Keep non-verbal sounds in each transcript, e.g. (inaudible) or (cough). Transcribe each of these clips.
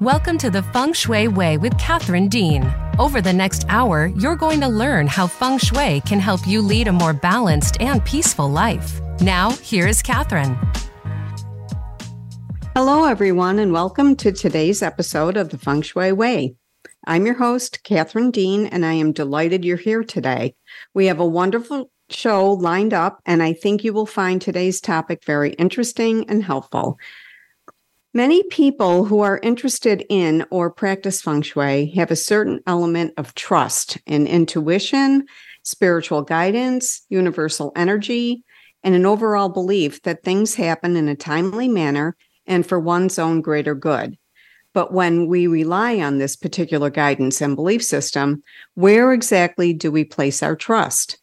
Welcome to the Feng Shui Way with Catherine Dean. Over the next hour, you're going to learn how Feng Shui can help you lead a more balanced and peaceful life. Now, here is Catherine. Hello, everyone, and welcome to today's episode of the Feng Shui Way. I'm your host, Catherine Dean, and I am delighted you're here today. We have a wonderful show lined up, and I think you will find today's topic very interesting and helpful. Many people who are interested in or practice feng shui have a certain element of trust in intuition, spiritual guidance, universal energy, and an overall belief that things happen in a timely manner and for one's own greater good. But when we rely on this particular guidance and belief system, where exactly do we place our trust?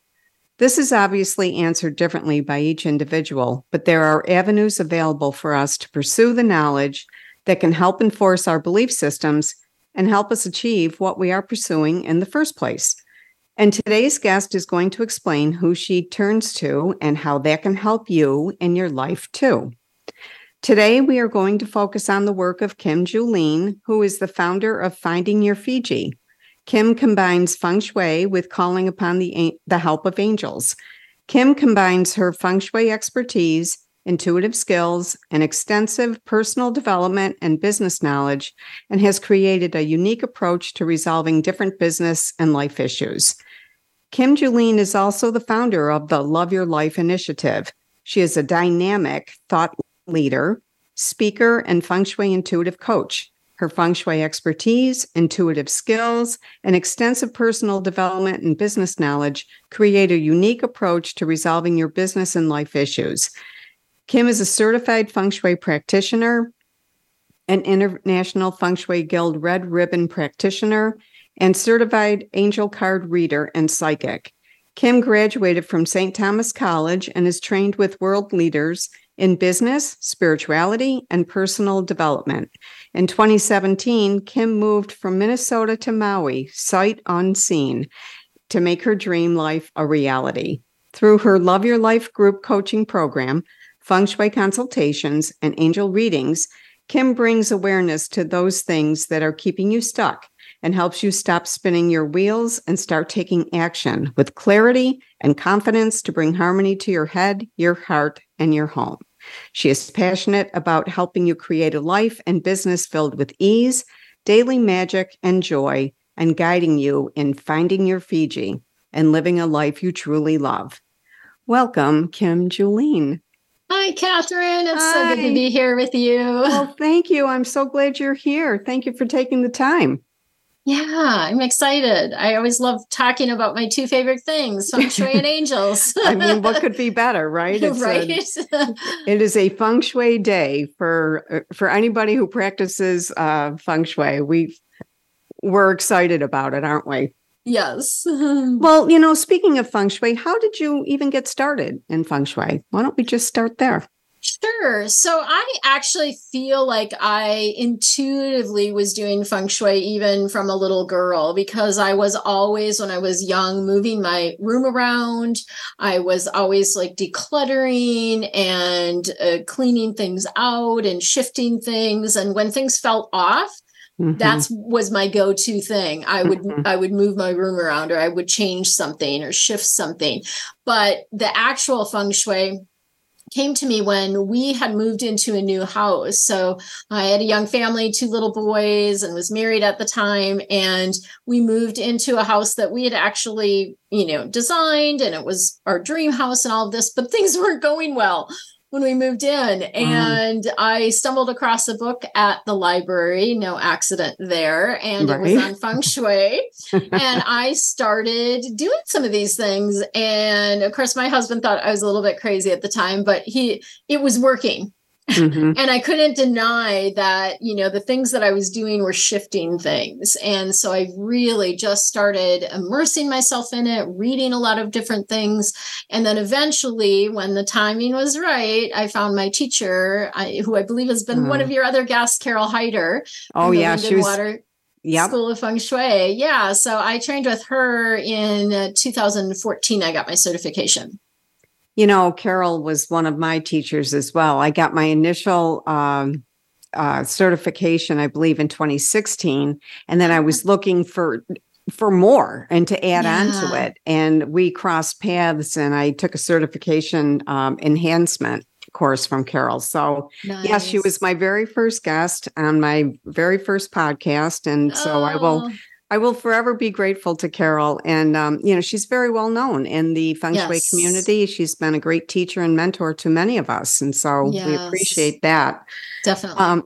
This is obviously answered differently by each individual, but there are avenues available for us to pursue the knowledge that can help enforce our belief systems and help us achieve what we are pursuing in the first place. And today's guest is going to explain who she turns to and how that can help you in your life too. Today, we are going to focus on the work of Kim Julen, who is the founder of Finding Your Fiji. Kim combines feng shui with calling upon the, the help of angels. Kim combines her feng shui expertise, intuitive skills, and extensive personal development and business knowledge, and has created a unique approach to resolving different business and life issues. Kim Julen is also the founder of the Love Your Life Initiative. She is a dynamic thought leader, speaker, and feng shui intuitive coach. Her feng shui expertise, intuitive skills, and extensive personal development and business knowledge create a unique approach to resolving your business and life issues. Kim is a certified feng shui practitioner, an International Feng Shui Guild Red Ribbon practitioner, and certified angel card reader and psychic. Kim graduated from St. Thomas College and is trained with world leaders in business, spirituality, and personal development. In 2017, Kim moved from Minnesota to Maui, sight unseen, to make her dream life a reality. Through her Love Your Life group coaching program, feng shui consultations, and angel readings, Kim brings awareness to those things that are keeping you stuck and helps you stop spinning your wheels and start taking action with clarity and confidence to bring harmony to your head, your heart, and your home. She is passionate about helping you create a life and business filled with ease, daily magic, and joy, and guiding you in finding your Fiji and living a life you truly love. Welcome, Kim Julen. Hi, Catherine. It's Hi. so good to be here with you. Well, thank you. I'm so glad you're here. Thank you for taking the time. Yeah, I'm excited. I always love talking about my two favorite things, feng shui and angels. I mean, what could be (laughs) better, right? It's right. A, (laughs) it is a feng shui day for uh, for anybody who practices uh, feng shui. We we're excited about it, aren't we? Yes. (laughs) well, you know, speaking of feng shui, how did you even get started in feng shui? Why don't we just start there? Sure. So I actually feel like I intuitively was doing feng shui even from a little girl because I was always, when I was young, moving my room around. I was always like decluttering and uh, cleaning things out and shifting things. And when things felt off, Mm-hmm. that's was my go-to thing i would mm-hmm. i would move my room around or i would change something or shift something but the actual feng shui came to me when we had moved into a new house. So I had a young family, two little boys, and was married at the time. And we moved into a house that we had actually, you know, designed, and it was our dream house and all of this, but things (laughs) weren't going well when we moved in mm. and I stumbled across a book at the library, no accident there, and right. it was on feng shui. (laughs) and I started doing some of these things. And of course, my husband thought I was a little bit crazy at the time, but he it was working. Mm-hmm. and I couldn't deny that, you know, the things that I was doing were shifting things. And so I really just started immersing myself in it, reading a lot of different things. And then eventually, when the timing was right, I found my teacher, I, who I believe has been mm. one of your other guests, Carol Hyder. Oh, yeah. She was. Water. Yep. School of Feng Shui. Yeah. So I trained with her in uh, 2014. I got my certification. You know, Carol was one of my teachers as well. I got my initial um, uh, certification, I believe, in 2016, and then I was looking for for more and to add yeah. on to it. And we crossed paths, and I took a certification um, enhancement course from Carol. So, nice. yes, she was my very first guest on my very first podcast, and so oh. I will. I will forever be grateful to Carol. And, um, you know, she's very well known in the feng shui yes. community. She's been a great teacher and mentor to many of us. And so yes. we appreciate that. Definitely. Um,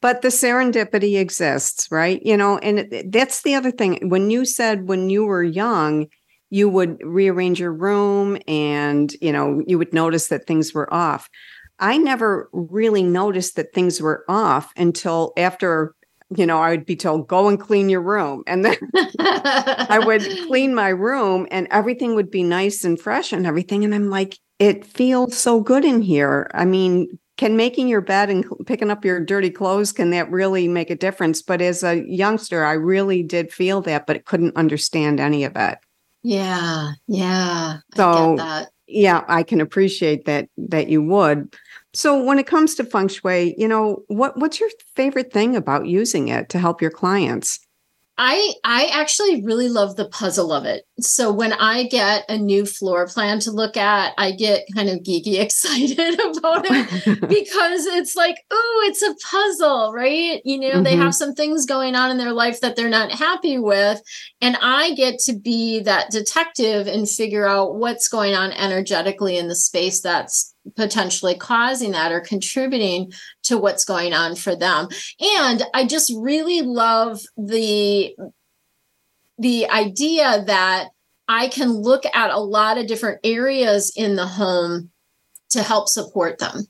but the serendipity exists, right? You know, and that's the other thing. When you said when you were young, you would rearrange your room and, you know, you would notice that things were off. I never really noticed that things were off until after, you know, I would be told, go and clean your room. And then (laughs) I would clean my room and everything would be nice and fresh and everything. And I'm like, it feels so good in here. I mean, can making your bed and picking up your dirty clothes can that really make a difference but as a youngster i really did feel that but couldn't understand any of it yeah yeah so I yeah i can appreciate that that you would so when it comes to feng shui you know what what's your favorite thing about using it to help your clients I I actually really love the puzzle of it. So when I get a new floor plan to look at, I get kind of geeky (laughs) excited about it (laughs) because it's like, oh, it's a puzzle, right? You know, mm-hmm. they have some things going on in their life that they're not happy with, and I get to be that detective and figure out what's going on energetically in the space that's potentially causing that or contributing to what's going on for them. And i just really love the the idea that i can look at a lot of different areas in the home to help support them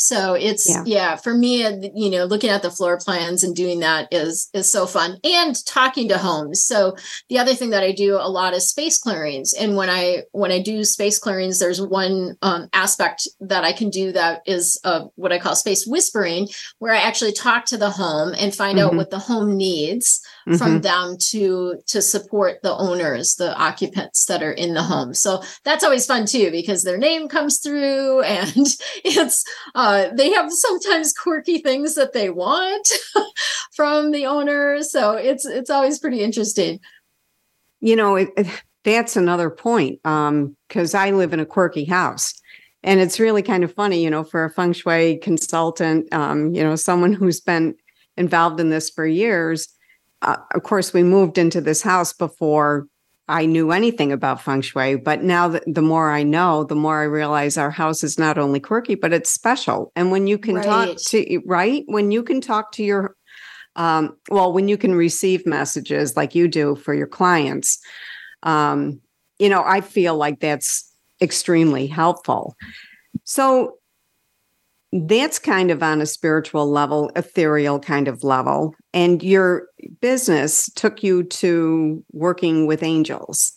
so it's yeah. yeah. for me uh, you know looking at the floor plans and doing that is is so fun and talking to homes so the other thing that i do a lot is space clearings and when i when i do space clearings there's one um, aspect that i can do that is uh, what i call space whispering where i actually talk to the home and find mm-hmm. out what the home needs mm-hmm. from them to to support the owners the occupants that are in the home so that's always fun too because their name comes through (laughs) and it's uh, they have sometimes quirky things that they want (laughs) from the owner, so it's it's always pretty interesting. You know, it, it, that's another point because um, I live in a quirky house. And it's really kind of funny, you know, for a feng shui consultant, um, you know, someone who's been involved in this for years. Uh, of course, we moved into this house before I knew anything about feng shui, but now the, the more I know, the more I realize our house is not only quirky, but it's special. And when you can right. talk to, right? When you can talk to your, um, well, when you can receive messages like you do for your clients, um, you know, I feel like that's extremely helpful. So that's kind of on a spiritual level, ethereal kind of level. And your business took you to working with angels.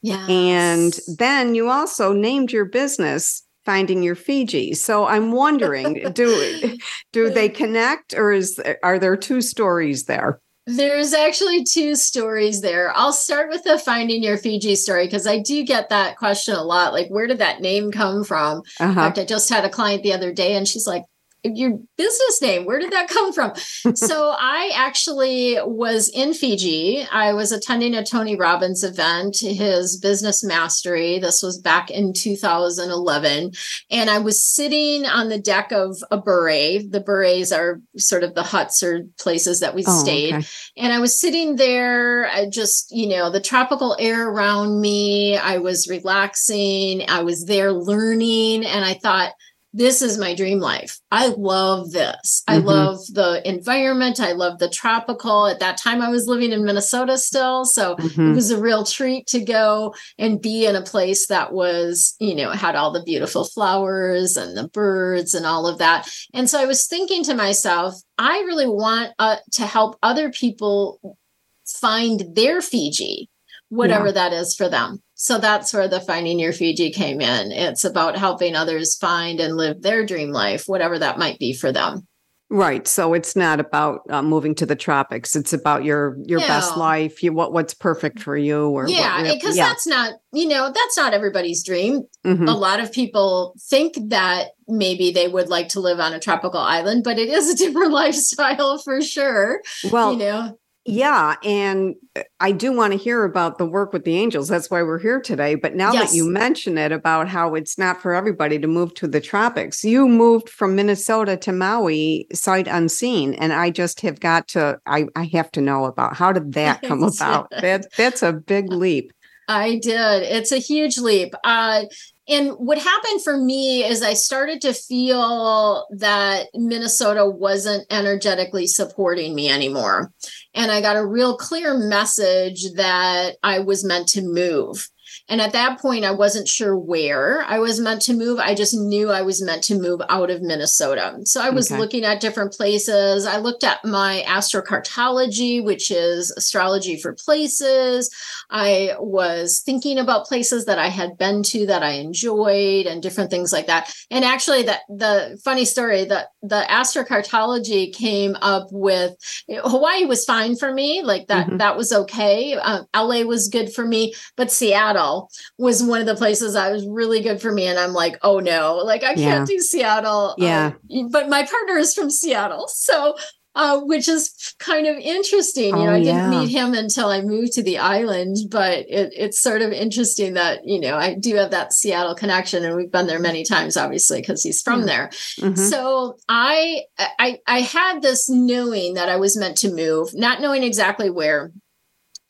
Yeah. And then you also named your business finding your Fiji. So I'm wondering, do (laughs) do they connect or is are there two stories there? There's actually two stories there. I'll start with the finding your Fiji story because I do get that question a lot. Like, where did that name come from? Uh-huh. In fact, I just had a client the other day and she's like, your business name where did that come from? (laughs) So i actually was in fiji. I was attending a tony robbins event his business mastery. This was back in 2011 and i was sitting on the deck of a bure. The bures are sort of the huts or places that we oh, stayed. okay. and i was sitting there I just you know the tropical air around me. I was relaxing. I was there learning. And i thought this is my dream life. I love this. Mm-hmm. I love the environment. I love the tropical. At that time, I was living in Minnesota still. So mm-hmm. it was a real treat to go and be in a place that was, you know, had all the beautiful flowers and the birds and all of that. And so I was thinking to myself, I really want uh, to help other people find their Fiji, whatever yeah. that is for them. So that's where the Finding Your Fiji came in. It's about helping others find and live their dream life, whatever that might be for them. Right. So it's not about uh, moving to the tropics. It's about your your best life. You what what's perfect for you or yeah, because yeah. that's not, you know, that's not everybody's dream. Mhm. A lot of people think that maybe they would like to live on a tropical island, but it is a (laughs) different lifestyle for sure. Well, you know, yeah, and uh, I do want to hear about the work with the angels. That's why we're here today. But now Yes. that you mention it about how it's not for everybody to move to the tropics, you moved from Minnesota to Maui sight unseen, and I just have got to. I I have to know about how did (laughs) that come about? That that's a big leap. I did. It's a huge leap. Uh, and what happened for me is I started to feel that Minnesota wasn't energetically supporting me anymore. And I got a real clear message that I was meant to move. And at that point, I wasn't sure where I was meant to move. I just knew I was meant to move out of Minnesota. So I was Okay. looking at different places. I looked at my astrocartography, which is astrology for places. I was thinking about places that I had been to that I enjoyed and different things like that. And actually, that the funny story that the astrocartography came up with Hawaii was fine for me, like that. Mhm. That was okay. Uh, LA was good for me, but Seattle was one of the places that was really good for me. And I'm like, oh no, like I can't do Seattle. Yeah. Um, but my partner is from Seattle, so uh, which is kind of interesting. You know, Oh, I didn't meet him until I moved to the island, but it, it's sort of interesting that you know I do have that Seattle connection, and we've been there many times, obviously, because he's from Yeah. there. Mhm. So I, I I had this knowing that I was meant to move, not knowing exactly where.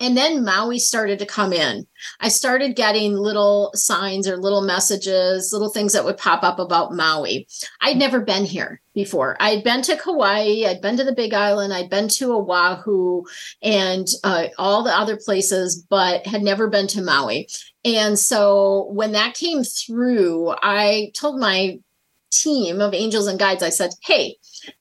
And then Maui started to come in. I started getting little signs or little messages, little things that would pop up about Maui. I'd never been here before. I'd been to Kauai, I'd been to the Big Island, I'd been to Oahu, and uh, all the other places, but had never been to Maui. And so when that came through, I told my team of angels and guides, I said, Hey,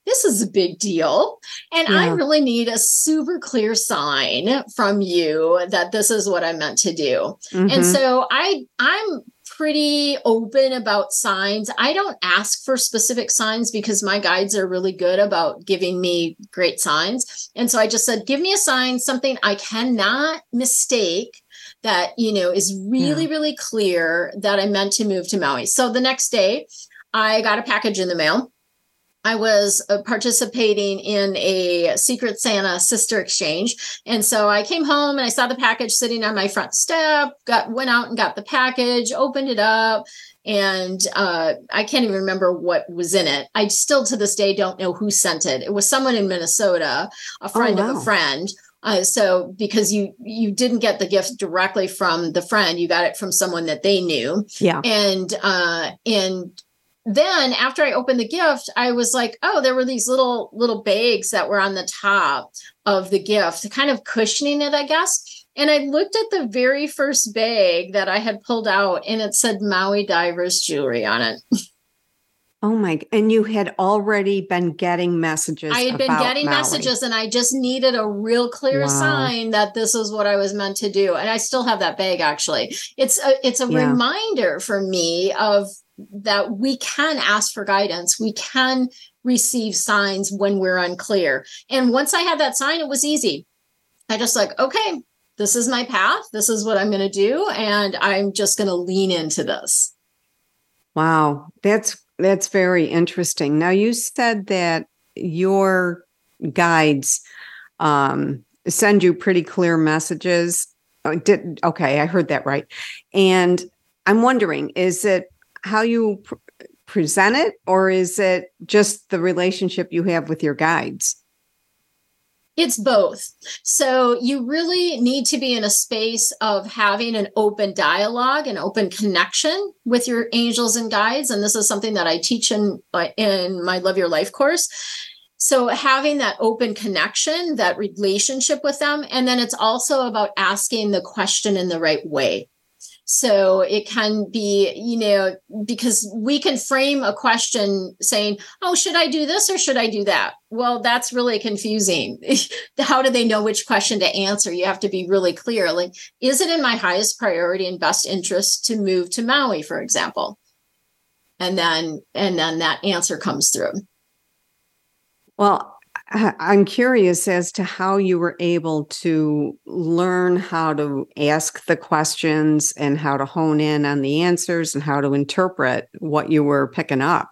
this is a big deal. And I really need a super clear sign from you that this is what I'm meant to do. And Mhm. so I I'm pretty open about signs. I don't ask for specific signs because my guides are really good about giving me great signs. And so I just said, give me a sign, something I cannot mistake that, you know, is really, really clear that I'm meant to move to Maui. So the next day, I got a package in the mail. I was uh, participating in a Secret Santa sister exchange. And so I came home and I saw the package sitting on my front step, got went out and got the package, opened it up, and uh, I can't even remember what was in it. I still to this day don't know who sent it. It was someone in Minnesota, a friend of wow. a friend. Uh, so because you you didn't get the gift directly from the friend, you got it from someone that they knew yeah. and uh and then after i opened the gift i was like oh there were these little little bags that were on the top of the gift kind of cushioning it i guess and i looked at the very first bag that i had pulled out and it said maui divers jewelry on it Oh my! And you had already been getting messages. i had been getting Maui. messages and i just needed a real clear Wow. sign that this is what i was meant to do and i still have that bag actually it's a it's a Yeah. reminder for me of that we can ask for guidance we can receive signs when we're unclear and once i had that sign it was easy i just like okay this is my path this is what i'm going to do and i'm just going to lean into this Wow, that's that's very interesting. Now you said that your guides um, send you pretty clear messages. Oh, did okay? I heard that right. And I'm wondering, is it how you pr- present it, or is it just the relationship you have with your guides? It's both. So you really need to be in a space of having an open dialogue and open connection with your angels and guides. And this is something that I teach in, in my Love Your Life course. So having that open connection, that relationship with them. And then it's also about asking the question in the right way. So it can be, you know, because we can frame a question saying, oh, should I do this or should I do that? Well, that's really confusing. (laughs) How do they know which question to answer? You have to be really clear. Like, is it in my highest priority and best interest to move to Maui, for example? And then, and then that answer comes through. Well, I'm curious as to how you were able to learn how to ask the questions and how to hone in on the answers and how to interpret what you were picking up.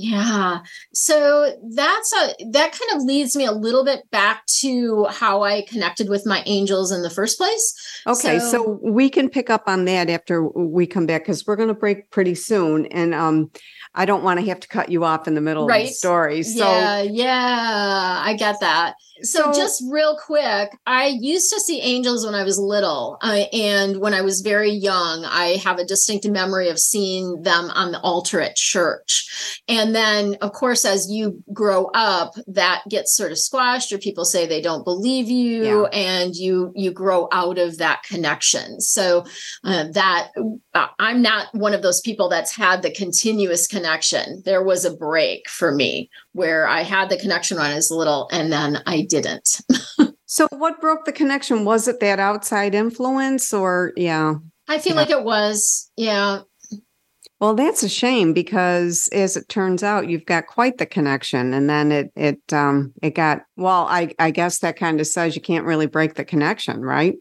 Yeah. So that's a that kind of leads me a little bit back to how I connected with my angels in the first place. Okay, so, so we can pick up on that after we come back because we're going to break pretty soon, and um, I don't want to have to cut you off in the middle right. of the story. So yeah, yeah, I get that. So, so just real quick, I used to see angels when I was little, uh, and when I was very young, I have a distinct memory of seeing them on the altar at church. And then, of course, as you grow up, that gets sort of squashed, or people say they don't believe you, yeah. and you you grow out of that connection. So uh, that uh, I'm not one of those people that's had the continuous connection. There was a break for me where I had the connection when I was little, and then I didn't. (laughs) so, what broke the connection? Was it that outside influence, or yeah? I feel yeah. like it was, yeah. Well, that's a shame because, as it turns out, you've got quite the connection, and then it it um it got well. I I guess that kind of says you can't really break the connection, right?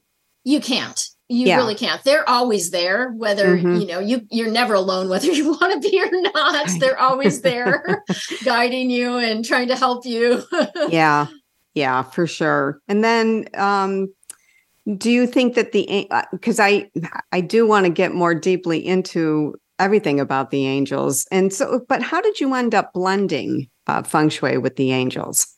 You can't you yeah. really can't they're always there whether mm-hmm. you know you you're never alone whether (laughs) you want to be or not they're always there (laughs) guiding you and trying to help you yeah yeah for sure. And then um do you think that the because uh, i i do want to get more deeply into everything about the angels. And so but how did you end up blending uh, feng shui with the angels?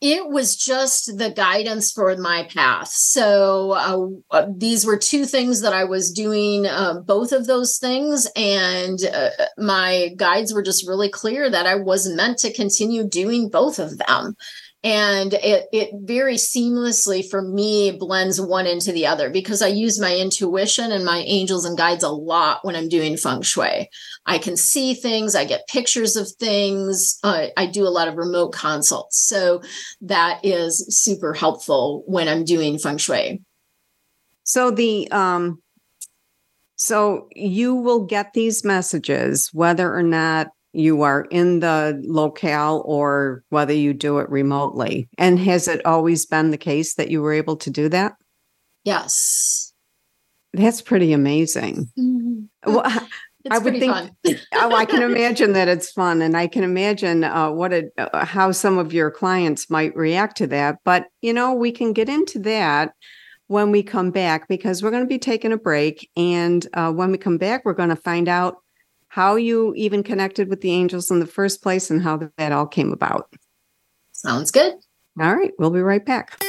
It was just the guidance for my path. So uh, uh, these were two things that I was doing, uh, both of those things, and uh, my guides were just really clear that I was meant to continue doing both of them and it it very seamlessly for me blends one into the other because I use my intuition and my angels and guides a lot when I'm doing feng shui. I can see things, I get pictures of things. Uh, I do a lot of remote consults, so that is super helpful when I'm doing feng shui. So the um, so you will get these messages whether or not you are in the locale or whether you do it remotely. And has it always been the case that you were able to do that? Yes. That's pretty amazing. Mm-hmm. Well, it's I would think. (laughs) oh, I can imagine that it's fun, and I can imagine uh, what it, uh, how some of your clients might react to that. But you know, we can get into that when we come back because we're going to be taking a break, and uh, when we come back, we're going to find out how you even connected with the angels in the first place and how that all came about. Sounds good. All right, we'll be right back.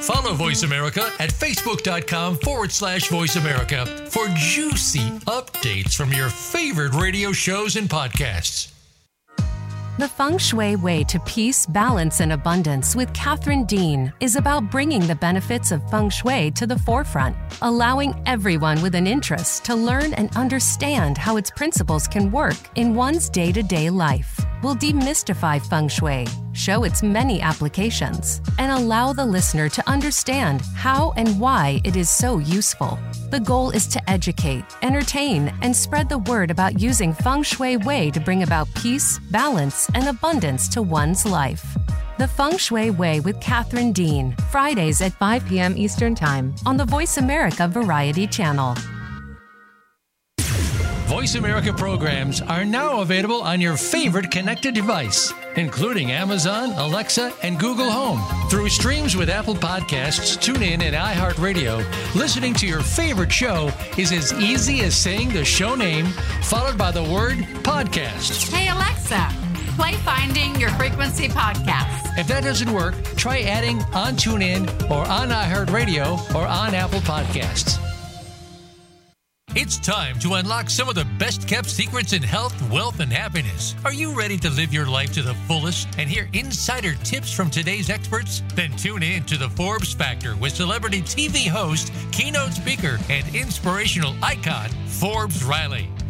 Follow Voice America at facebook.com forward slash voice America for juicy updates from your favorite radio shows and podcasts. The Feng Shui Way to Peace, Balance, and Abundance with Catherine Dean is about bringing the benefits of Feng Shui to the forefront, allowing everyone with an interest to learn and understand how its principles can work in one's day to day life We'll demystify feng shui, show its many applications, and allow the listener to understand how and why it is so useful. The goal is to educate, entertain, and spread the word about using feng shui way to bring about peace, balance, and abundance to one's life. The Feng Shui Way with Catherine Dean, Fridays at 5 p.m. Eastern Time on the Voice America Variety Channel. Voice America programs are now available on your favorite connected device, including Amazon, Alexa, and Google Home. Through streams with Apple Podcasts, TuneIn, and iHeartRadio, listening to your favorite show is as easy as saying the show name followed by the word podcast. Hey, Alexa, play Finding Your Frequency podcast. If that doesn't work, try adding on TuneIn or on iHeartRadio or on Apple Podcasts. It's time to unlock some of the best kept secrets in health, wealth, and happiness. Are you ready to live your life to the fullest and hear insider tips from today's experts? Then tune in to the Forbes Factor with celebrity TV host, keynote speaker, and inspirational icon, Forbes Riley.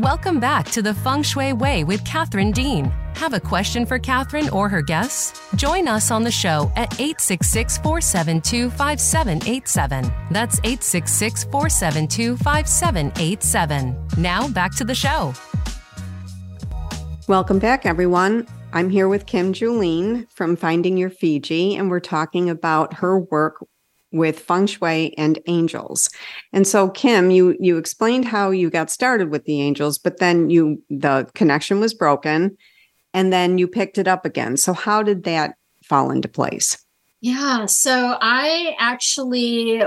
Welcome back to the Feng Shui Way with Catherine Dean. Have a question for Catherine or her guests? Join us on the show at 866 472 5787. That's 866 472 5787. Now back to the show. Welcome back, everyone. I'm here with Kim Julen from Finding Your Fiji, and we're talking about her work with feng shui and angels. And so Kim, you you explained how you got started with the angels, but then you the connection was broken and then you picked it up again. So how did that fall into place? Yeah, so I actually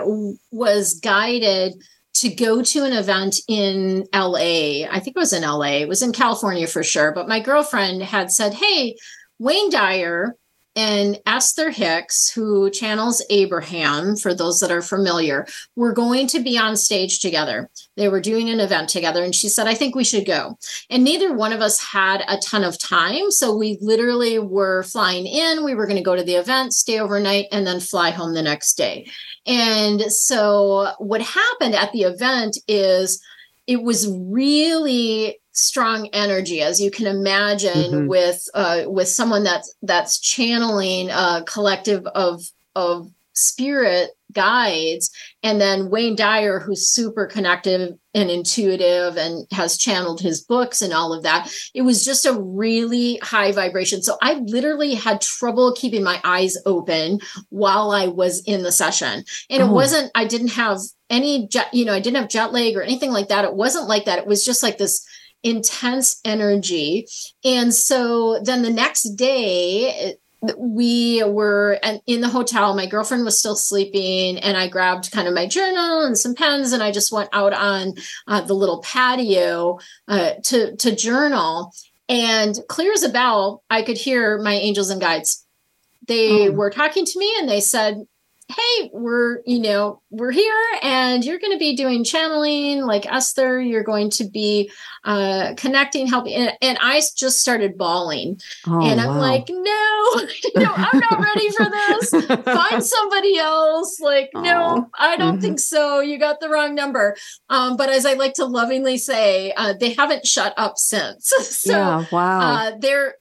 was guided to go to an event in LA. I think it was in LA. It was in California for sure, but my girlfriend had said, "Hey, Wayne Dyer and Esther Hicks, who channels Abraham, for those that are familiar, were going to be on stage together. They were doing an event together, and she said, I think we should go. And neither one of us had a ton of time. So we literally were flying in. We were going to go to the event, stay overnight, and then fly home the next day. And so what happened at the event is it was really strong energy as you can imagine mm-hmm. with uh, with someone that's that's channeling a collective of of spirit guides and then Wayne Dyer who's super connected and intuitive and has channeled his books and all of that it was just a really high vibration so I literally had trouble keeping my eyes open while I was in the session and oh. it wasn't I didn't have any jet you know I didn't have jet lag or anything like that it wasn't like that it was just like this intense energy. And so then the next day, we were in the hotel. My girlfriend was still sleeping, and I grabbed kind of my journal and some pens, and I just went out on uh, the little patio uh, to to journal. And clear as a bell, I could hear my angels and guides. They oh. were talking to me, and they said, hey we're you know we're here and you're going to be doing channeling like esther you're going to be uh connecting helping and, and i just started bawling. Oh, and i'm wow. like no (laughs) no i'm not ready for this. Find (laughs) somebody else. Like oh. no i don't mm-hmm. think so. You got the wrong number. Um but as i like to lovingly say uh, they haven't shut up since. (laughs) So yeah, wow. uh, they're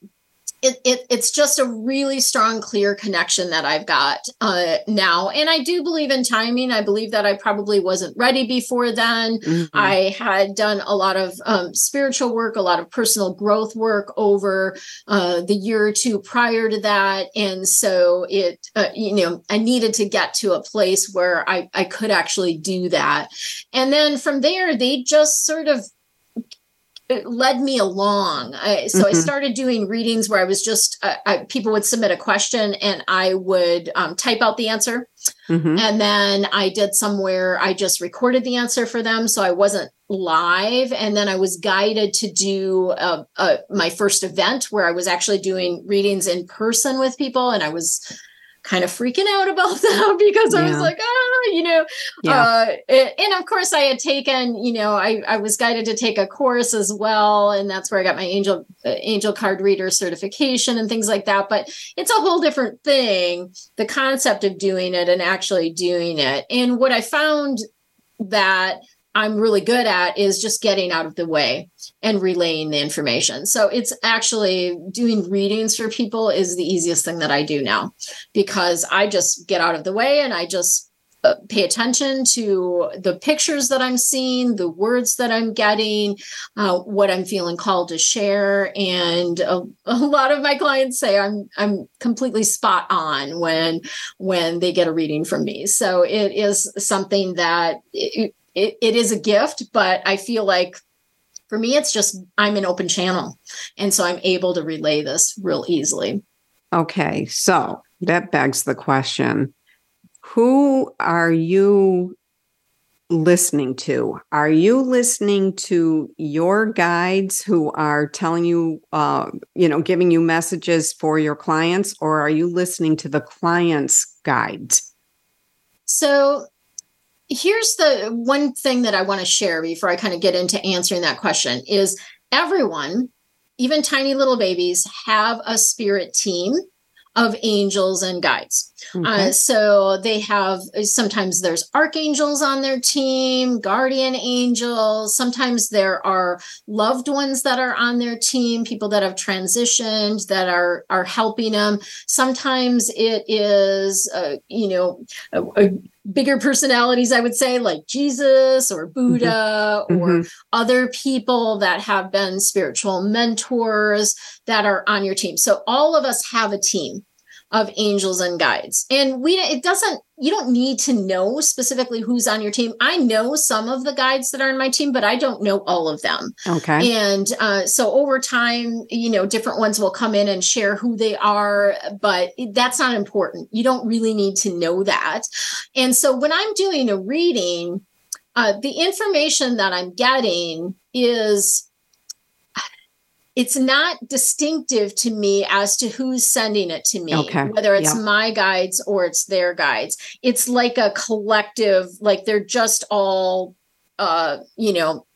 it, it, it's just a really strong, clear connection that I've got uh, now. And I do believe in timing. I believe that I probably wasn't ready before then. Mm-hmm. I had done a lot of um, spiritual work, a lot of personal growth work over uh, the year or two prior to that. And so it, uh, you know, I needed to get to a place where I, I could actually do that. And then from there, they just sort of led me along. I, so mm-hmm. I started doing readings where I was just uh, I, people would submit a question and I would um, type out the answer, mm-hmm. and then I did somewhere I just recorded the answer for them, so I wasn't live. And then I was guided to do uh, uh, my first event where I was actually doing readings in person with people, and I was kind of freaking out about (laughs) that because yeah. I was like, ah, you know, yeah. uh, and of course I had taken, you know, I, I was guided to take a course as well. And that's where I got my angel, uh, angel card reader certification and things like that. But it's a whole different thing, the concept of doing it and actually doing it. And what I found that I'm really good at is just getting out of the way and relaying the information. So it's actually doing readings for people is the easiest thing that I do now because I just get out of the way and I just uh, pay attention to the pictures that I'm seeing, the words that I'm getting, uh, what I'm feeling called to share, and a, a, lot of my clients say I'm I'm completely spot on when when they get a reading from me. So it is something that it, it, it is a gift, but I feel like for me, it's just I'm an open channel. And so I'm able to relay this real easily. Okay. So that begs the question Who are you listening to? Are you listening to your guides who are telling you, uh, you know, giving you messages for your clients, or are you listening to the client's guides? So here's the one thing that I want to share before I kind of get into answering that question is everyone, even tiny little babies, have a spirit team of angels and guides. Okay. Uh, so they have sometimes there's archangels on their team, guardian angels. Sometimes there are loved ones that are on their team, people that have transitioned that are are helping them. Sometimes it is, uh, you know, a, a bigger personalities, I would say, like Jesus or Buddha mm-hmm. or mm-hmm. other people that have been spiritual mentors that are on your team. So all of us have a team of angels and guides. And we it doesn't you don't need to know specifically who's on your team. I know some of the guides that are on my team, but I don't know all of them. Okay. And uh, so over time, you know, different ones will come in and share who they are, but that's not important. You don't really need to know that. And so when I'm doing a reading, uh, the information that I'm getting is it's not distinctive to me as to who's sending it to me okay. whether it's yeah. my guides or it's their guides it's like a collective like they're just all uh you know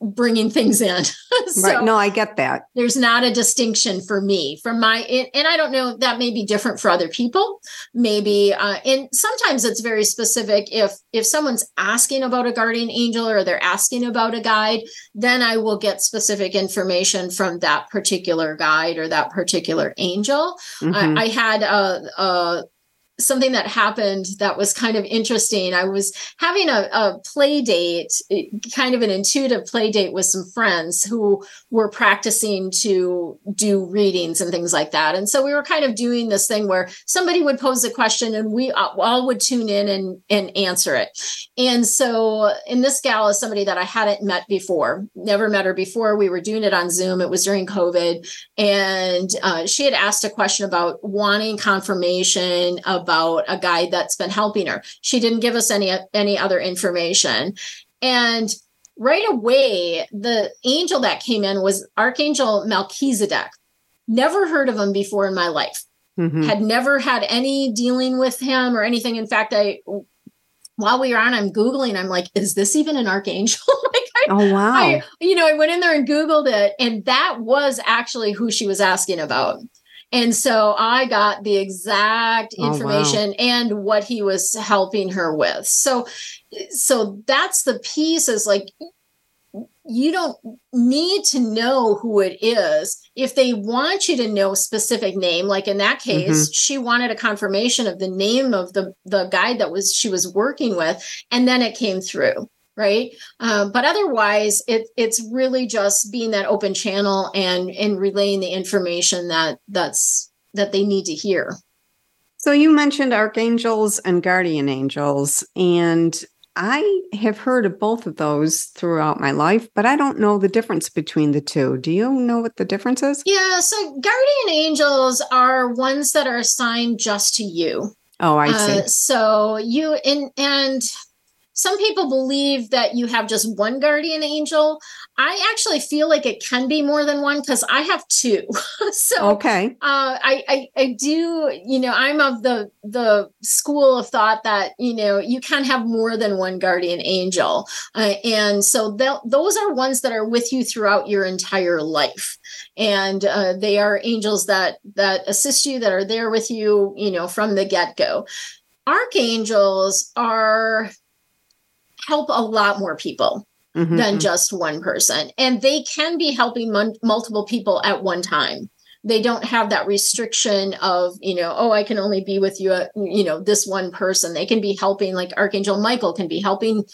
bringing things in. (laughs) so right. No, I get that. There's not a distinction for me from my, and I don't know, that may be different for other people. Maybe, uh, and sometimes it's very specific. If, if someone's asking about a guardian angel or they're asking about a guide, then I will get specific information from that particular guide or that particular angel. Mm-hmm. I, I, had a, a something that happened that was kind of interesting. I was having a, a, play date, kind of an intuitive play date with some friends who were practicing to do readings and things like that. And so we were kind of doing this thing where somebody would pose a question and we all would tune in and, and answer it. And so in this gal is somebody that I hadn't met before, never met her before. We were doing it on Zoom. It was during COVID. And uh, she had asked a question about wanting confirmation of about a guide that's been helping her. She didn't give us any any other information. And right away, the angel that came in was Archangel Melchizedek. Never heard of him before in my life. Mm-hmm. Had never had any dealing with him or anything. In fact, I while we were on, I'm Googling, I'm like, is this even an archangel? (laughs) like I, oh wow. I, you know, I went in there and Googled it, and that was actually who she was asking about. And so I got the exact information oh, wow. and what he was helping her with. So so that's the piece is like you don't need to know who it is if they want you to know specific name like in that case mm-hmm. she wanted a confirmation of the name of the the guide that was she was working with and then it came through right? Uh, but otherwise it, it's really just being that open channel and and relaying the information that that's that they need to hear. So you mentioned archangels and guardian angels and i have heard of both of those throughout my life but i don't know the difference between the two. Do you know what the difference is? Yeah so guardian angels are ones that are assigned just to you. Oh, I see. Uh, so you and and some people believe that you have just one guardian angel. I actually feel like it can be more than one because I have two. (laughs) so okay, uh, I, I I do. You know, I'm of the the school of thought that you know you can have more than one guardian angel, uh, and so th- those are ones that are with you throughout your entire life and uh, they are angels that that assist you that are there with you you know from the get-go archangels are help a lot more people mm-hmm. than mm-hmm. just one person. And they can be helping mon- multiple people at one time. They don't have that restriction of, you know, oh, I can only be with you, at, you know, this one person. They can be helping, like Archangel Michael can be helping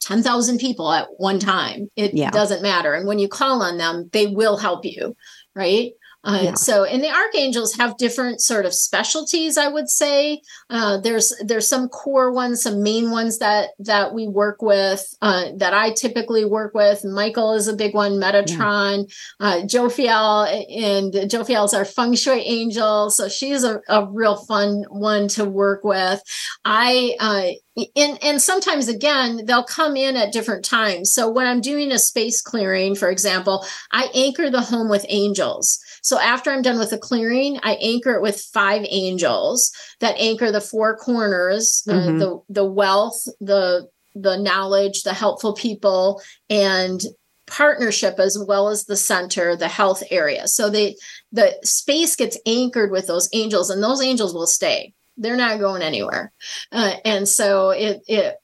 10,000 people at one time. It yeah. doesn't matter. And when you call on them, they will help you, right? Uh, yeah. So, and the archangels have different sort of specialties. I would say uh, there's there's some core ones, some main ones that that we work with uh, that I typically work with. Michael is a big one. Metatron, yeah. uh, Jophiel, and Jophiel is our feng shui angel, so she's a, a real fun one to work with. I uh, and and sometimes again they'll come in at different times so when i'm doing a space clearing for example i anchor the home with angels so after I'm done with the clearing, I anchor it with five angels that anchor the four corners, uh, mm-hmm. uh, the the wealth, the the knowledge, the helpful people, and partnership as well as the center, the health area. So they the space gets anchored with those angels, and those angels will stay. They're not going anywhere. Uh, and so it it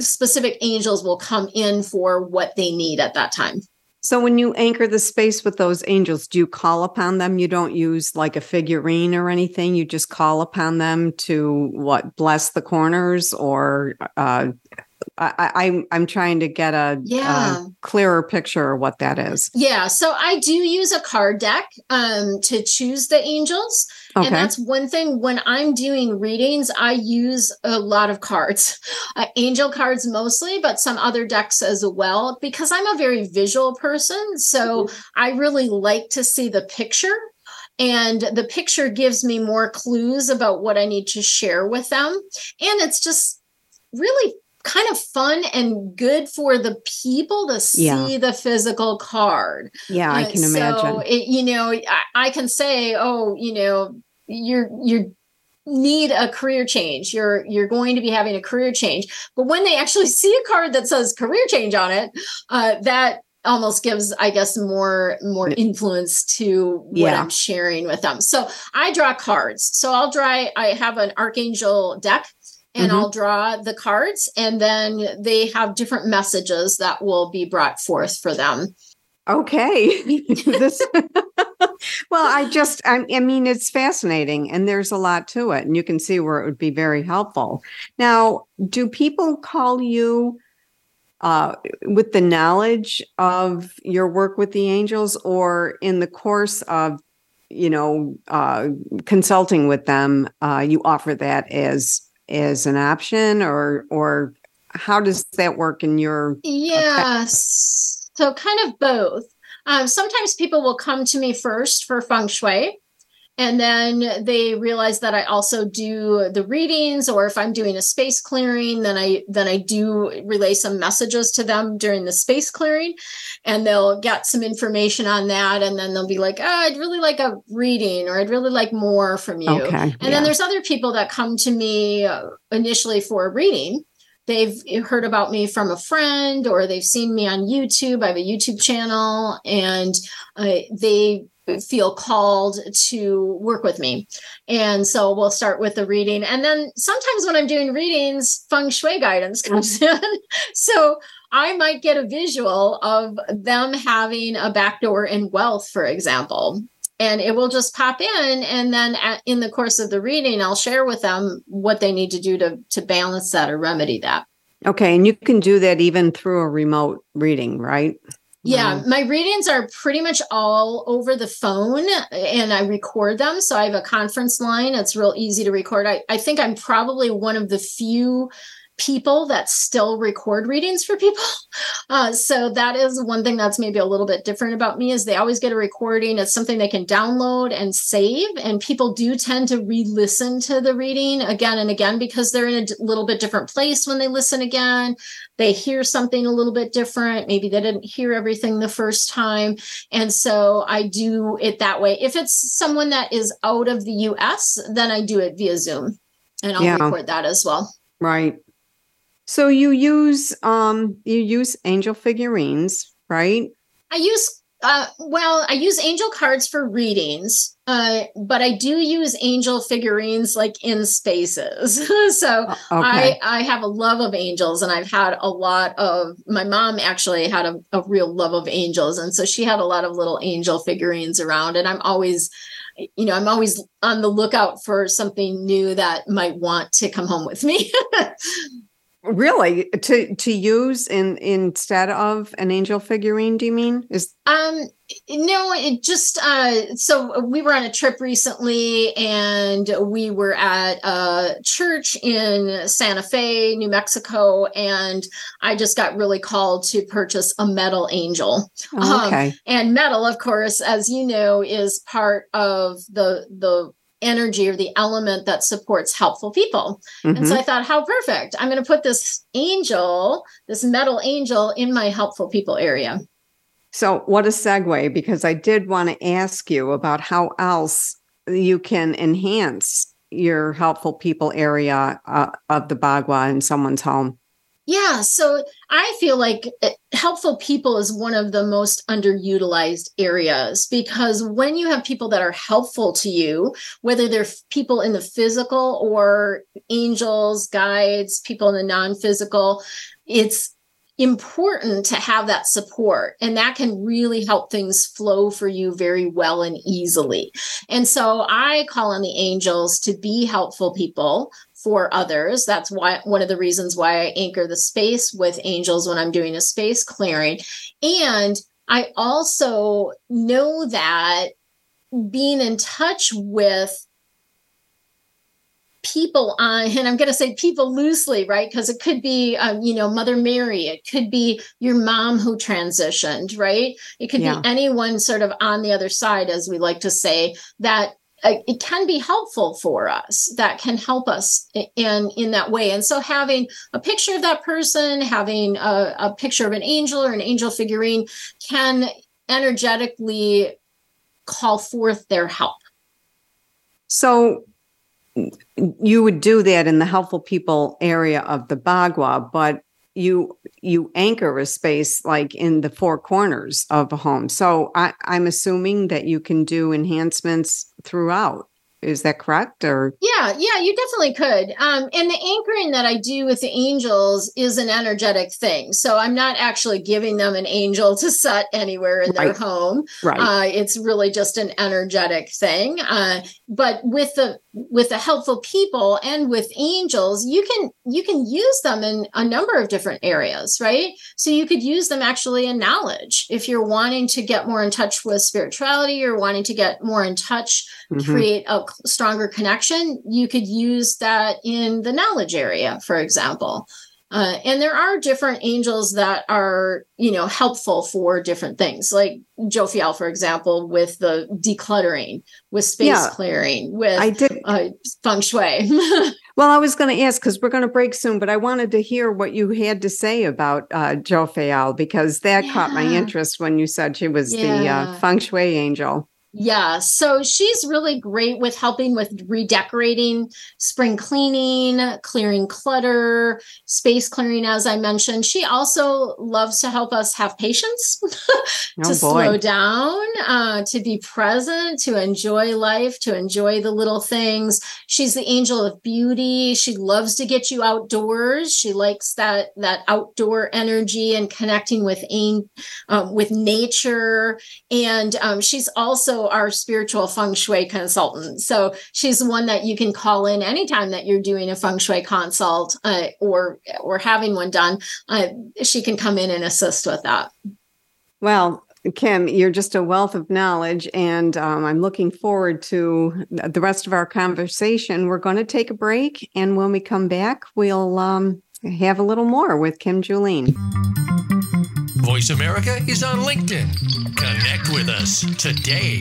specific angels will come in for what they need at that time. So when you anchor the space with those angels, do you call upon them? You don't use like a figurine or anything. You just call upon them to what bless the corners or uh, I, I'm I'm trying to get a, Yeah. a clearer picture of what that is. Yeah, so I do use a card deck um, to choose the angels. Okay. And that's one thing when I'm doing readings, I use a lot of cards, (laughs) uh, angel cards mostly, but some other decks as well, because I'm a very visual person. So I really like to see the picture. And the picture gives me more clues about what I need to share with them. And it's just really kind of fun and good for the people to see Yeah. the physical card. Yeah, I Uh, can So imagine. it, you know, I, I can say, oh, you know, you're you need a career change. You're you're going to be having a career change. But when they actually (laughs) see a card that says career change on it, uh, that almost gives, I guess, more more influence to what Yeah. I'm sharing with them. So I draw cards. So I'll draw. I have an archangel deck. And Mhm. I'll draw the cards, and then they have different messages that will be brought forth for them. Okay. (laughs) this (laughs) well, I just I, I mean it's fascinating and there's a lot to it and you can see where it would be very helpful. Now, do people call you uh with the knowledge of your work with the angels or in the course of you know uh consulting with them uh you offer that as as an option or or how does that work in your Yes. So kind of both. Um, sometimes people will come to me first for feng shui. And then they realize that I also do the readings, or if I'm doing a space clearing, then I then I do relay some messages to them during the space clearing, and they'll get some information on that, and then they'll be like, "Oh, I'd really like a reading, or I'd really like more from you." Okay. And yeah. then there's other people that come to me uh, initially for a reading. They've heard about me from a friend or they've seen me on YouTube. I have a YouTube channel and uh, they feel called to work with me. And so we'll start with the reading. And then sometimes when I'm doing readings, feng shui guidance (laughs) comes in. so I might get a visual of them having a backdoor in wealth, for example and it will just pop in and then at, in the course of the reading i'll share with them what they need to do to to balance that or remedy that Okay, and you can do that even through a remote reading, right? Yeah my readings are pretty much all over the phone and i record them so i have a conference line. It's real easy to record. I, I think i'm probably one of the few people that still record readings for people. (laughs) Uh, so that is one thing that's maybe a little bit different about me is they always get a recording. It's something they can download and save and people do tend to re-listen to the reading again and again because they're in a d- little bit different place when they listen again. They hear something a little bit different. Maybe they didn't hear everything the first time. And so i do it that way. If it's someone that is out of the us then i do it via zoom and i'll Yeah. record that as well. Right. So you use um you use angel figurines, right? I use uh well, I use angel cards for readings. Uh, but I do use angel figurines like in spaces. (laughs) so Okay. I, I have a love of angels and I've had a lot of my mom actually had a, a real love of angels. And so she had a lot of little angel figurines around. And I'm always, you know, I'm always on the lookout for something new that might want to come home with me. (laughs) really to to use in instead of an angel figurine, do you mean? Is Um, no, it just uh so we were on a trip recently and we were at a church in Santa Fe, New Mexico, and I just got really called to purchase a metal angel. oh, Um, okay. And metal, of course, as you know, is part of the the energy or the element that supports helpful people. And Mhm. so I thought, how perfect. I'm going to put this angel, this metal angel in my helpful people area. So, what a segue, because I did want to ask you about how else you can enhance your helpful people area uh, of the Bagua in someone's home. Yeah, so I feel like eh, helpful people is one of the most underutilized areas because when you have people that are helpful to you, whether they're people in the physical or angels, guides, people in the non physical, it's important to have that support and that can really help things flow for you very well and easily. And so I call on the angels to be helpful people for others. That's why one of the reasons why I anchor the space with angels when I'm doing a space clearing. And I also know that being in touch with people on and i'm going to say people loosely right because it could be um, you know mother mary it could be your mom who transitioned right it could yeah. be anyone sort of on the other side as we like to say that Uh, it can be helpful for us that can help us in in that way. And so having a picture of that person having a, a picture of an angel or an angel figurine can energetically call forth their help. So you would do that in the helpful people area of the bagua but you you anchor a space like in the four corners of a home. So I, i'm assuming that you can do enhancements throughout is that correct? Or yeah, yeah, you definitely could. Um, and the anchoring that I do with the angels is an energetic thing. So I'm not actually giving them an angel (laughs) to set anywhere in their right. home. Right. Uh, it's really just an energetic thing. Uh, but with the with the helpful people and with angels, you can you can use them in a number of different areas, right? So you could use them actually in knowledge if you're wanting to get more in touch with spirituality or wanting to get more in touch, mm-hmm. create a stronger connection, you could use that in the knowledge area, for example. Uh, and there are different angels that are, you know, helpful for different things, like Jophiel, for example, with the decluttering, with space yeah, clearing, with I did. Uh, feng shui. (laughs) well, I was going to ask because we're going to break soon, but I wanted to hear what you had to say about uh, Jophiel because that yeah. caught my interest when you said she was yeah. the uh, feng shui angel. Yeah, so she's really great with helping with redecorating, spring cleaning, clearing clutter, space clearing, as I mentioned. She also loves to help us have patience, (laughs) to oh slow down, uh, to be present, to enjoy life, to enjoy the little things. She's the angel of beauty. She loves to get you outdoors. She likes that that outdoor energy and connecting with um, with nature, and um, she's also our spiritual feng shui consultant. So she's one that you can call in anytime that you're doing a feng shui consult uh, or or having one done. Uh, she can come in and assist with that. Well, Kim, you're just a wealth of knowledge, and um, I'm looking forward to the rest of our conversation. We're going to take a break, and when we come back, we'll um, have a little more with Kim Julen. Voice America is on LinkedIn. Connect with us today.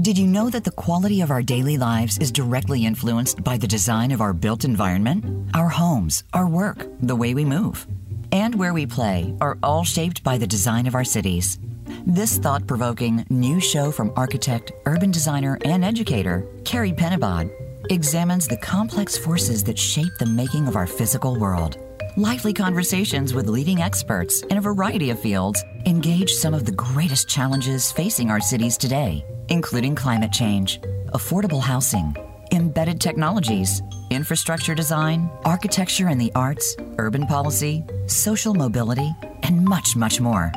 Did you know that the quality of our daily lives is directly influenced by the design of our built environment? Our homes, our work, the way we move, and where we play are all shaped by the design of our cities. This thought provoking new show from architect, urban designer, and educator, Carrie Penabad, examines the complex forces that shape the making of our physical world lively conversations with leading experts in a variety of fields engage some of the greatest challenges facing our cities today, including climate change, affordable housing, embedded technologies, infrastructure design, architecture and the arts, urban policy, social mobility, and much, much more.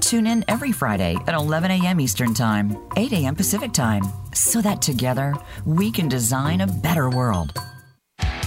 Tune in every Friday at 11 a.m. Eastern Time, 8 a.m. Pacific Time, so that together we can design a better world.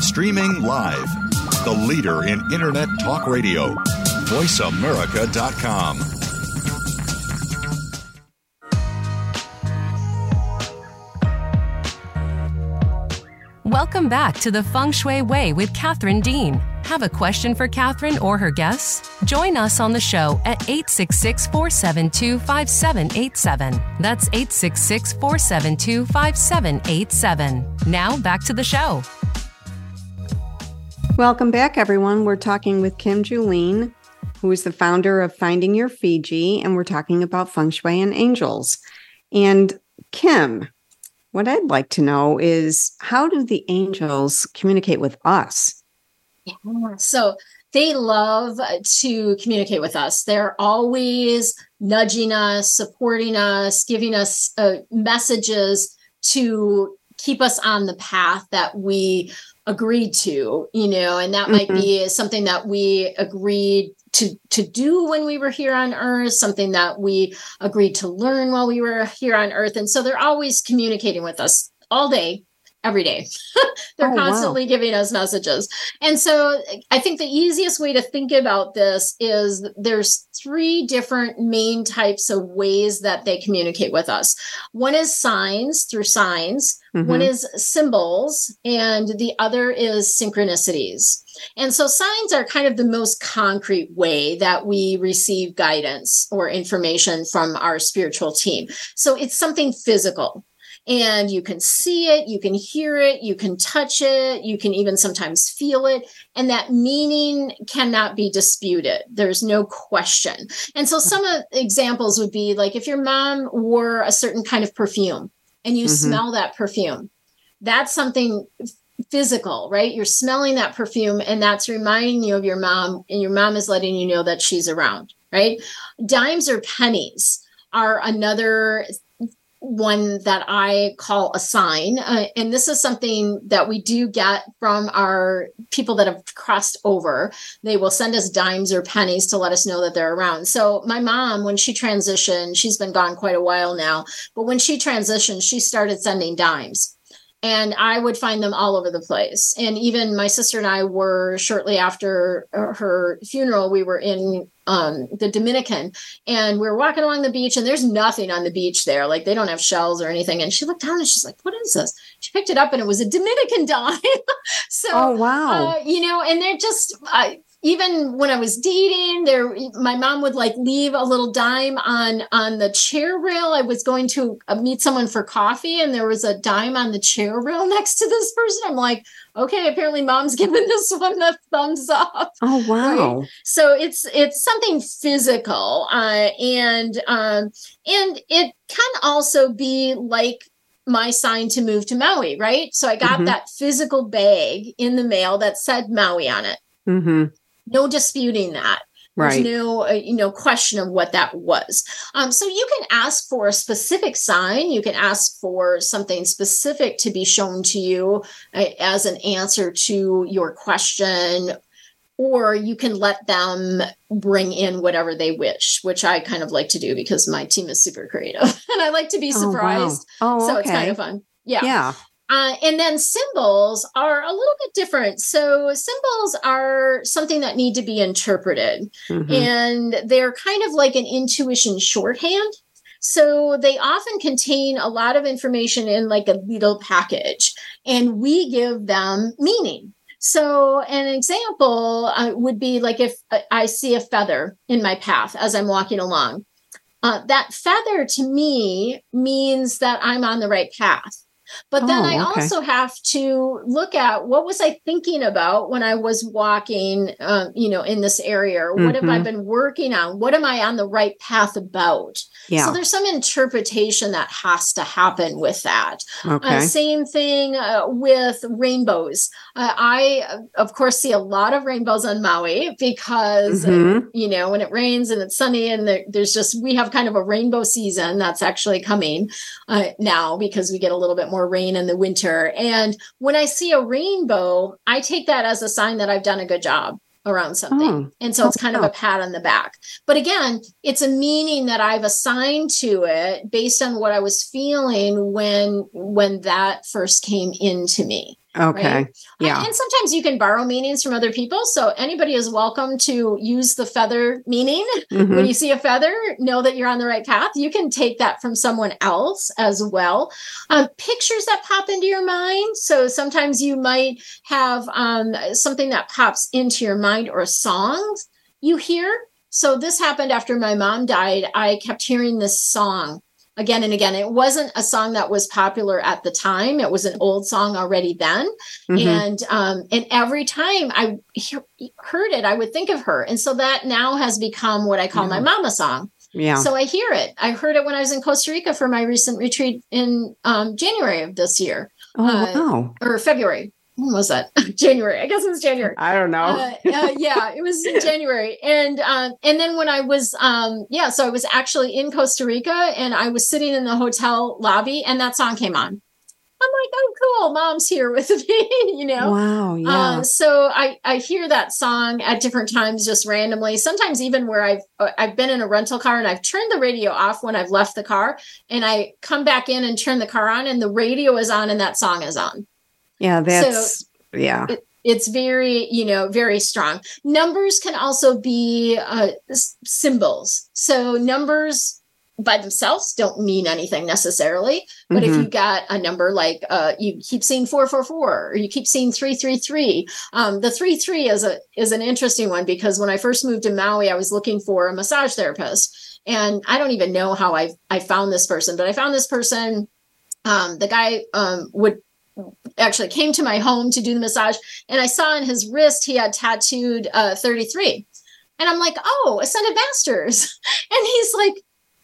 Streaming live, the leader in Internet Talk Radio, voiceamerica.com. Welcome back to the Feng Shui Way with Catherine Dean. Have a question for Catherine or her guests? Join us on the show at 866 472 5787. That's 866 472 5787. Now back to the show. Welcome back, everyone. We're talking with Kim Julen, who is the founder of Finding Your Fiji, and we're talking about feng shui and angels. And Kim, what I'd like to know is how do the angels communicate with us? Yeah. So they love to communicate with us. They're always nudging us, supporting us, giving us uh, messages to keep us on the path that we agreed to, you know, and that mm-hmm. might be something that we agreed to to do when we were here on earth something that we agreed to learn while we were here on earth and so they're always communicating with us all day every day. (laughs) They're oh, constantly wow. giving us messages. And so I think the easiest way to think about this is there's three different main types of ways that they communicate with us. One is signs through signs, mm-hmm. one is symbols, and the other is synchronicities. And so signs are kind of the most concrete way that we receive guidance or information from our spiritual team. So it's something physical and you can see it, you can hear it, you can touch it, you can even sometimes feel it. And that meaning cannot be disputed. There's no question. And so some of examples would be like if your mom wore a certain kind of perfume and you mm-hmm. smell that perfume, that's something physical, right? You're smelling that perfume and that's reminding you of your mom, and your mom is letting you know that she's around, right? Dimes or pennies are another one that I call a sign. Uh, and this is something that we do get from our people that have crossed over. They will send us dimes or pennies to let us know that they're around. So, my mom, when she transitioned, she's been gone quite a while now, but when she transitioned, she started sending dimes and I would find them all over the place. And even my sister and I were shortly after uh, her funeral, we were in um, the Dominican and we were walking along the beach and there's nothing on the beach there. Like they don't have shells or anything. And she looked down and she's like, what is this? She picked it up and it was a Dominican (laughs) dime. (laughs) so, oh, wow. Uh, you know, and they're just, uh, even when I was dating, there my mom would like leave a little dime on on the chair rail. I was going to uh, meet someone for coffee, and there was a dime on the chair rail (laughs) next to this person. I'm like, okay, apparently mom's (laughs) giving this one the thumbs up. Oh wow! Right? So it's it's something physical, uh, and um, and it can also be like my sign to move to Maui, right? So I got mm-hmm. that physical bag in the mail that said Maui on it. Mm-hmm no disputing that. There's right. no uh, you know question of what that was. Um, so you can ask for a specific sign. You can ask for something specific to be shown to you uh, as an answer to your question or you can let them bring in whatever they wish which i kind of like to do because my team is super creative (laughs) and i like to be surprised oh, wow. oh, so okay. it's kind of fun. Yeah. Yeah uh, and then symbols are a little bit different. So symbols are something that need to be interpreted, mm-hmm. and they're kind of like an intuition shorthand. So they often contain a lot of information in like a little package, and we give them meaning. So, an example uh, would be like if I see a feather in my path as I'm walking along. Uh, that feather to me means that I'm on the right path. But then Oh, I okay. also have to look at what was I thinking about when I was walking, um, you know, in this area? Or what have I Mhm. been working on? What am I on the right path about? Yeah. So there's some interpretation that has to happen with that. okay. Uh, same thing uh, with rainbows. Uh, I, uh, of course, see a lot of rainbows on Maui because, uh, Mhm. you know, when it rains and it's sunny and there, there's just, we have kind of a rainbow season that's actually coming uh, now because we get a little bit more rain in the winter. And when I see a rainbow, I take that as a sign that I've done a good job around something. Oh. And so it's Oh, kind of a oh. pat on the back. But again, it's a meaning that I've assigned to it based on what I was feeling when when that first came into me. Okay. right? Yeah. And sometimes you can borrow meanings from other people. So anybody is welcome to use the feather meaning. Mhm. When you see a feather, know that you're on the right path. You can take that from someone else as well. Um, pictures that pop into your mind. So sometimes you might have um, something that pops into your mind or songs you hear. So this happened after my mom died. I kept hearing this song again and again. It wasn't a song that was popular at the time. It was an old song already then. Mhm. And um, and every time I hear, heard it, I would think of her. And so that now has become what I call my mama song. yeah. So I hear it. I heard it when I was in Costa Rica for my recent retreat in um, January of this year oh, uh, wow. or February. When was that? (laughs) January. I guess it was January I don't know. uh, uh, yeah, it was in (laughs) January, and um, and then when I was, um, yeah, so I was actually in Costa Rica, and I was sitting in the hotel lobby, and that song came on. I'm like, oh, cool, mom's here with (laughs) me, you know. wow. Yeah. Uh, so I I hear that song at different times, just randomly. Sometimes even where I've uh, I've been in a rental car and I've turned the radio off when I've left the car, and I come back in and turn the car on, and the radio is on, and that song is on yeah. That's, yeah. it- it's very you know very strong numbers can also be uh, symbols so numbers by themselves don't mean anything necessarily but if Mhm. you got a number like uh, you keep seeing 444 or you keep seeing 333 um, the 33 is a is an interesting one because when i first moved to maui i was looking for a massage therapist and i don't even know how i i found this person but i found this person um, the guy um, would actually came to my home to do the massage and i saw on his wrist he had tattooed uh, 33 and i'm like oh ascended masters (laughs) and he's like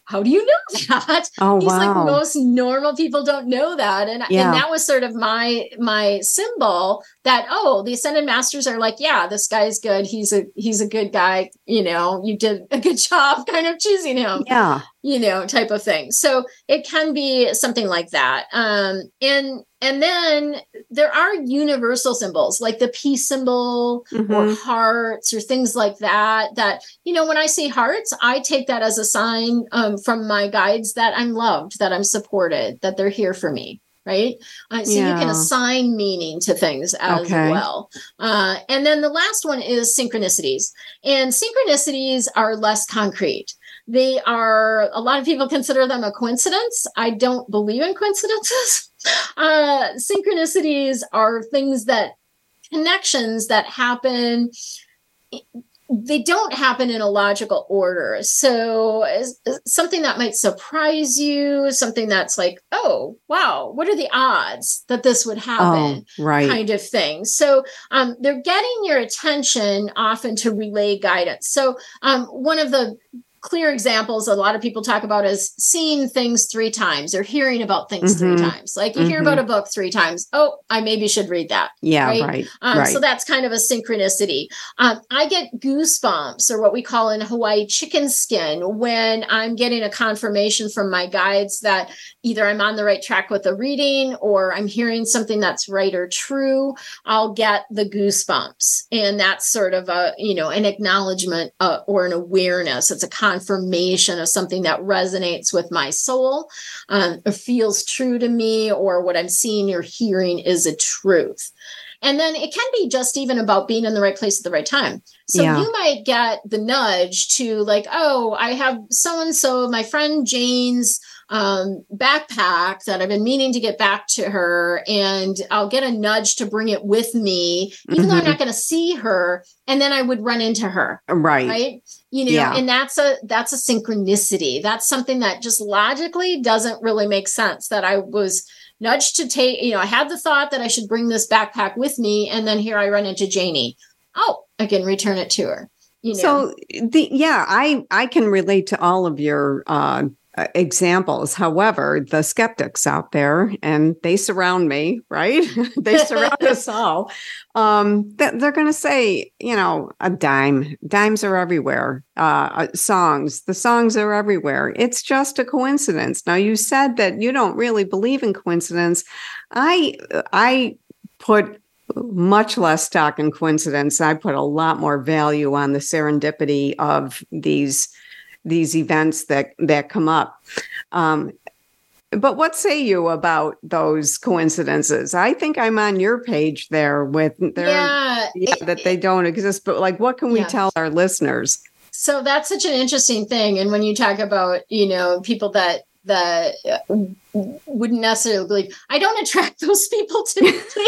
how do you know that (laughs) Oh, he's like wow. most normal people don't know that and, Yeah. and that was sort of my my symbol that oh the ascended masters are like yeah this guy's good. He's a he's a good guy. You know you did a good (laughs) job kind of choosing him yeah. you know type of thing. So it can be something like that. Um and and then there are universal symbols like the peace symbol or Mhm. hearts or things like that that you know when i see hearts i take that as a sign um, from my guides that i'm loved that i'm supported that they're here for me right? Uh, so you can assign meaning to things as Okay. well. Uh, and then the last one is synchronicities. And synchronicities are less concrete. They are a lot of people consider them a coincidence. I don't believe in coincidences. (laughs) Uh synchronicities are things that connections that happen they don't happen in a logical order so something that might surprise you something that's like oh wow what are the odds that this would happen Oh, right. kind of thing. So um, they're getting your attention often to relay guidance. So um, one of the clear examples a lot of people talk about is seeing things three times or hearing about things Mhm. three times. Like you hear about a book three times. Oh, I maybe should read that. yeah. right? Right. Um, right. So that's kind of a synchronicity. Um, I get goosebumps, or what we call in Hawaii chicken skin, when I'm getting a confirmation from my guides that either I'm on the right track with a reading or I'm hearing something that's right or true. I'll get the goosebumps, and that's sort of a you know an acknowledgement uh, or an awareness. It's a confirmation of something that resonates with my soul, um, or feels true to me, or what I'm seeing or hearing is a truth. And then it can be just even about being in the right place at the right time. So Yeah. you might get the nudge to like, oh, I have so and so, my friend Jane's um, backpack that I've been meaning to get back to her, and I'll get a nudge to bring it with me, even though I'm not going to see her. And then I would run into her right. right you know Yeah. and that's a that's a synchronicity that's something that just logically doesn't really make sense that i was nudge to take, you know, I had the thought that I should bring this backpack with me. And then here I run into Janie. Oh, I can return it to her. You know? So the yeah, I I can relate to all of your uh, examples. However, the skeptics out there, and they surround me, right? (laughs) they surround us (laughs) all. Um, they're going to say, you know, a dime. Dimes are everywhere. Uh, uh, songs, the songs are everywhere. It's just a coincidence. Now, you said that you don't really believe in coincidence. I, I put much less stock in coincidence. I put a lot more value on the serendipity of these these events that that come up. Um, but what say you about those coincidences? I think I'm on your page there with their, yeah, yeah it, that they don't exist. But like, what can we yeah. tell our listeners? So that's such an interesting thing. And when you talk about, you know, people that that wouldn't necessarily believe, I don't attract (laughs) those people typically.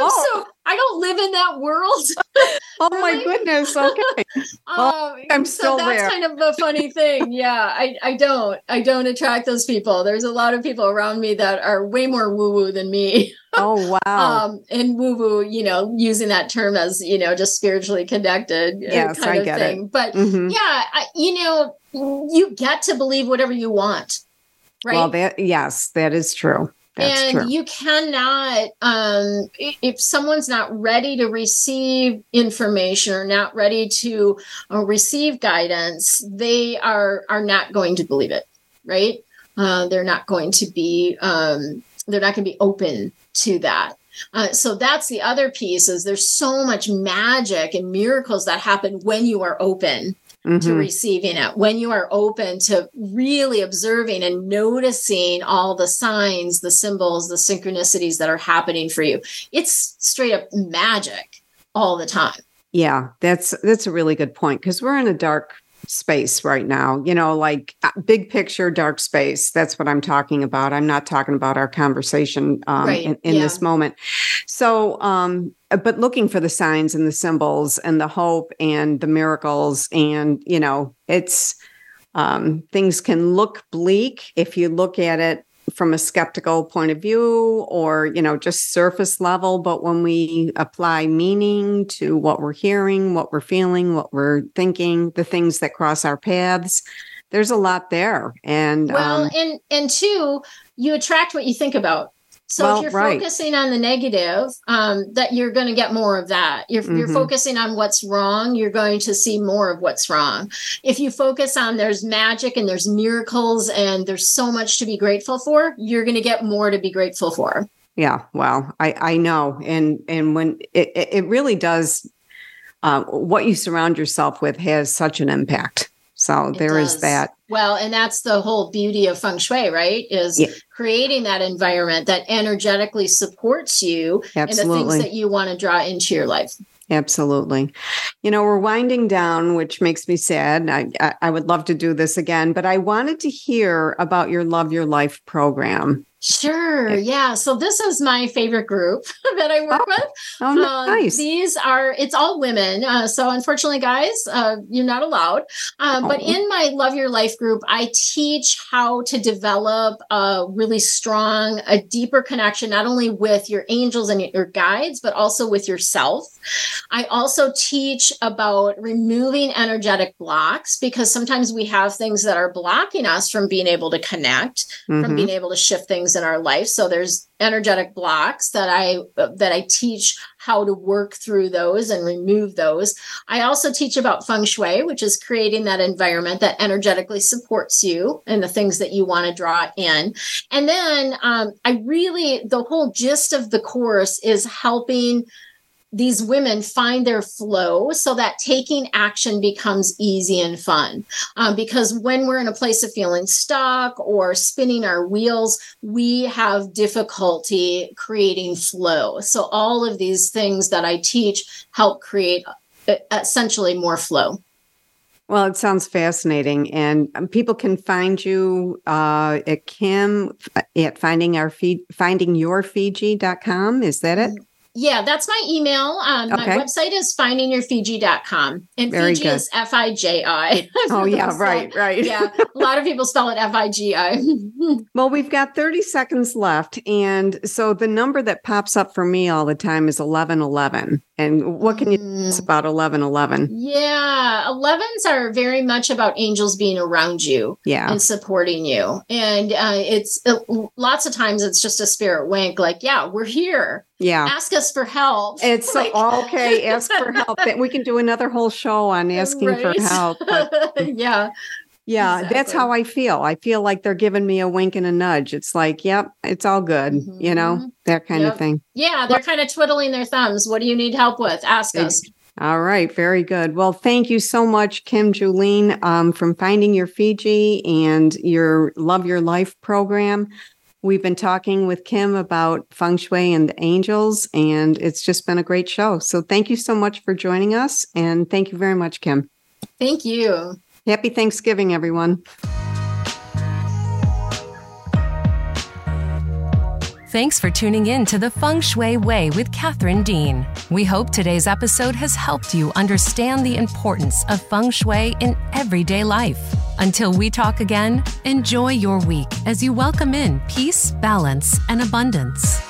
oh. so I don't live in that world. (laughs) oh my goodness. (laughs) Okay. Well, um, I'm still so that's there. kind of a funny thing. Yeah, I, I don't. I don't attract those people. There's a lot of people around me that are way more woo-woo than me. Oh wow. um, and woo-woo, you know, using that term as, you know, just spiritually connected uh, yes, kind I of get thing. It. But mm-hmm. yeah, I, you know, you get to believe whatever you want. Right. Well, that yes, that is true. That's and true. you cannot um, if someone's not ready to receive information or not ready to uh, receive guidance they are are not going to believe it right uh, they're not going to be um, they're not going to be open to that uh, so that's the other piece is there's so much magic and miracles that happen when you are open mm-hmm. to receiving it when you are open to really observing and noticing all the signs the symbols the synchronicities that are happening for you it's straight up magic all the time yeah that's that's a really good point because we're in a dark space right now you know like uh, big picture dark space that's what i'm talking about i'm not talking about our conversation um, right. in, in yeah. this moment so um but looking for the signs and the symbols and the hope and the miracles and you know it's um, things can look bleak if you look at it from a skeptical point of view or you know just surface level but when we apply meaning to what we're hearing what we're feeling what we're thinking the things that cross our paths there's a lot there. And well um, and and two you attract what you think about so well, if you're right. focusing on the negative, um, that you're going to get more of that. You're, mm-hmm. you're focusing on what's wrong, you're going to see more of what's wrong. If you focus on there's magic and there's miracles and there's so much to be grateful for, you're going to get more to be grateful for. Yeah, well, I I know, and and when it it really does, uh, what you surround yourself with has such an impact. So it there does. is that. Well, and that's the whole beauty of feng shui, right? Is yeah. creating that environment that energetically supports you Absolutely. and the things that you want to draw into your life. Absolutely. You know, we're winding down, which makes me sad. I, I, I would love to do this again, but I wanted to hear about your Love Your Life program. Sure. Yeah. So this is my favorite group (laughs) that I work oh, with. Oh, nice. Uh, these are, it's all women. Uh, so unfortunately, guys, uh, you're not allowed. Um, oh. But in my Love Your Life group, I teach how to develop a really strong, a deeper connection, not only with your angels and your guides, but also with yourself. I also teach about removing energetic blocks because sometimes we have things that are blocking us from being able to connect, mm-hmm. from being able to shift things in our life. So there's energetic blocks that I that I teach how to work through those and remove those. I also teach about feng shui, which is creating that environment that energetically supports you and the things that you want to draw in. And then um, I really the whole gist of the course is helping these women find their flow so that taking action becomes easy and fun. Um, because when we're in a place of feeling stuck or spinning our wheels, we have difficulty creating flow. So, all of these things that I teach help create uh, essentially more flow. Well, it sounds fascinating, and um, people can find you uh, at Kim at finding our feed, findingyourfiji.com. Is that it? Yeah, that's my email. Um, Okay. My website is findingyourfiji.com. And Very Fiji good. is F I J I. (laughs) Oh, yeah, right, right. yeah. A lot of people spell it F I G I. (laughs) Well, we've got 30 seconds left. And so the number that pops up for me all the time is 1111. And what can you tell us about 1111? Yeah, 11s are very much about angels being around you Yeah. and supporting you. And uh, it's uh, lots of times it's just a spirit wink, like, yeah, we're here. Yeah. Ask us for help. It's Like- okay. (laughs) Ask for help. We can do another whole show on asking for help. But (laughs) yeah. yeah, that's how I feel. I feel like they're giving me a wink and a nudge. It's like, yep, it's all good, you know, that kind of thing. Yeah, they're kind of twiddling their thumbs. What do you need help with? Ask us. All right, very good. Well, thank you so much, Kim Julen, um, from Finding Your Fiji and your Love Your Life program. We've been talking with Kim about feng shui and the angels, and it's just been a great show. So, thank you so much for joining us, and thank you very much, Kim. Thank you. Happy Thanksgiving, everyone. Thanks for tuning in to the Feng Shui Way with Catherine Dean. We hope today's episode has helped you understand the importance of feng shui in everyday life. Until we talk again, enjoy your week as you welcome in peace, balance, and abundance.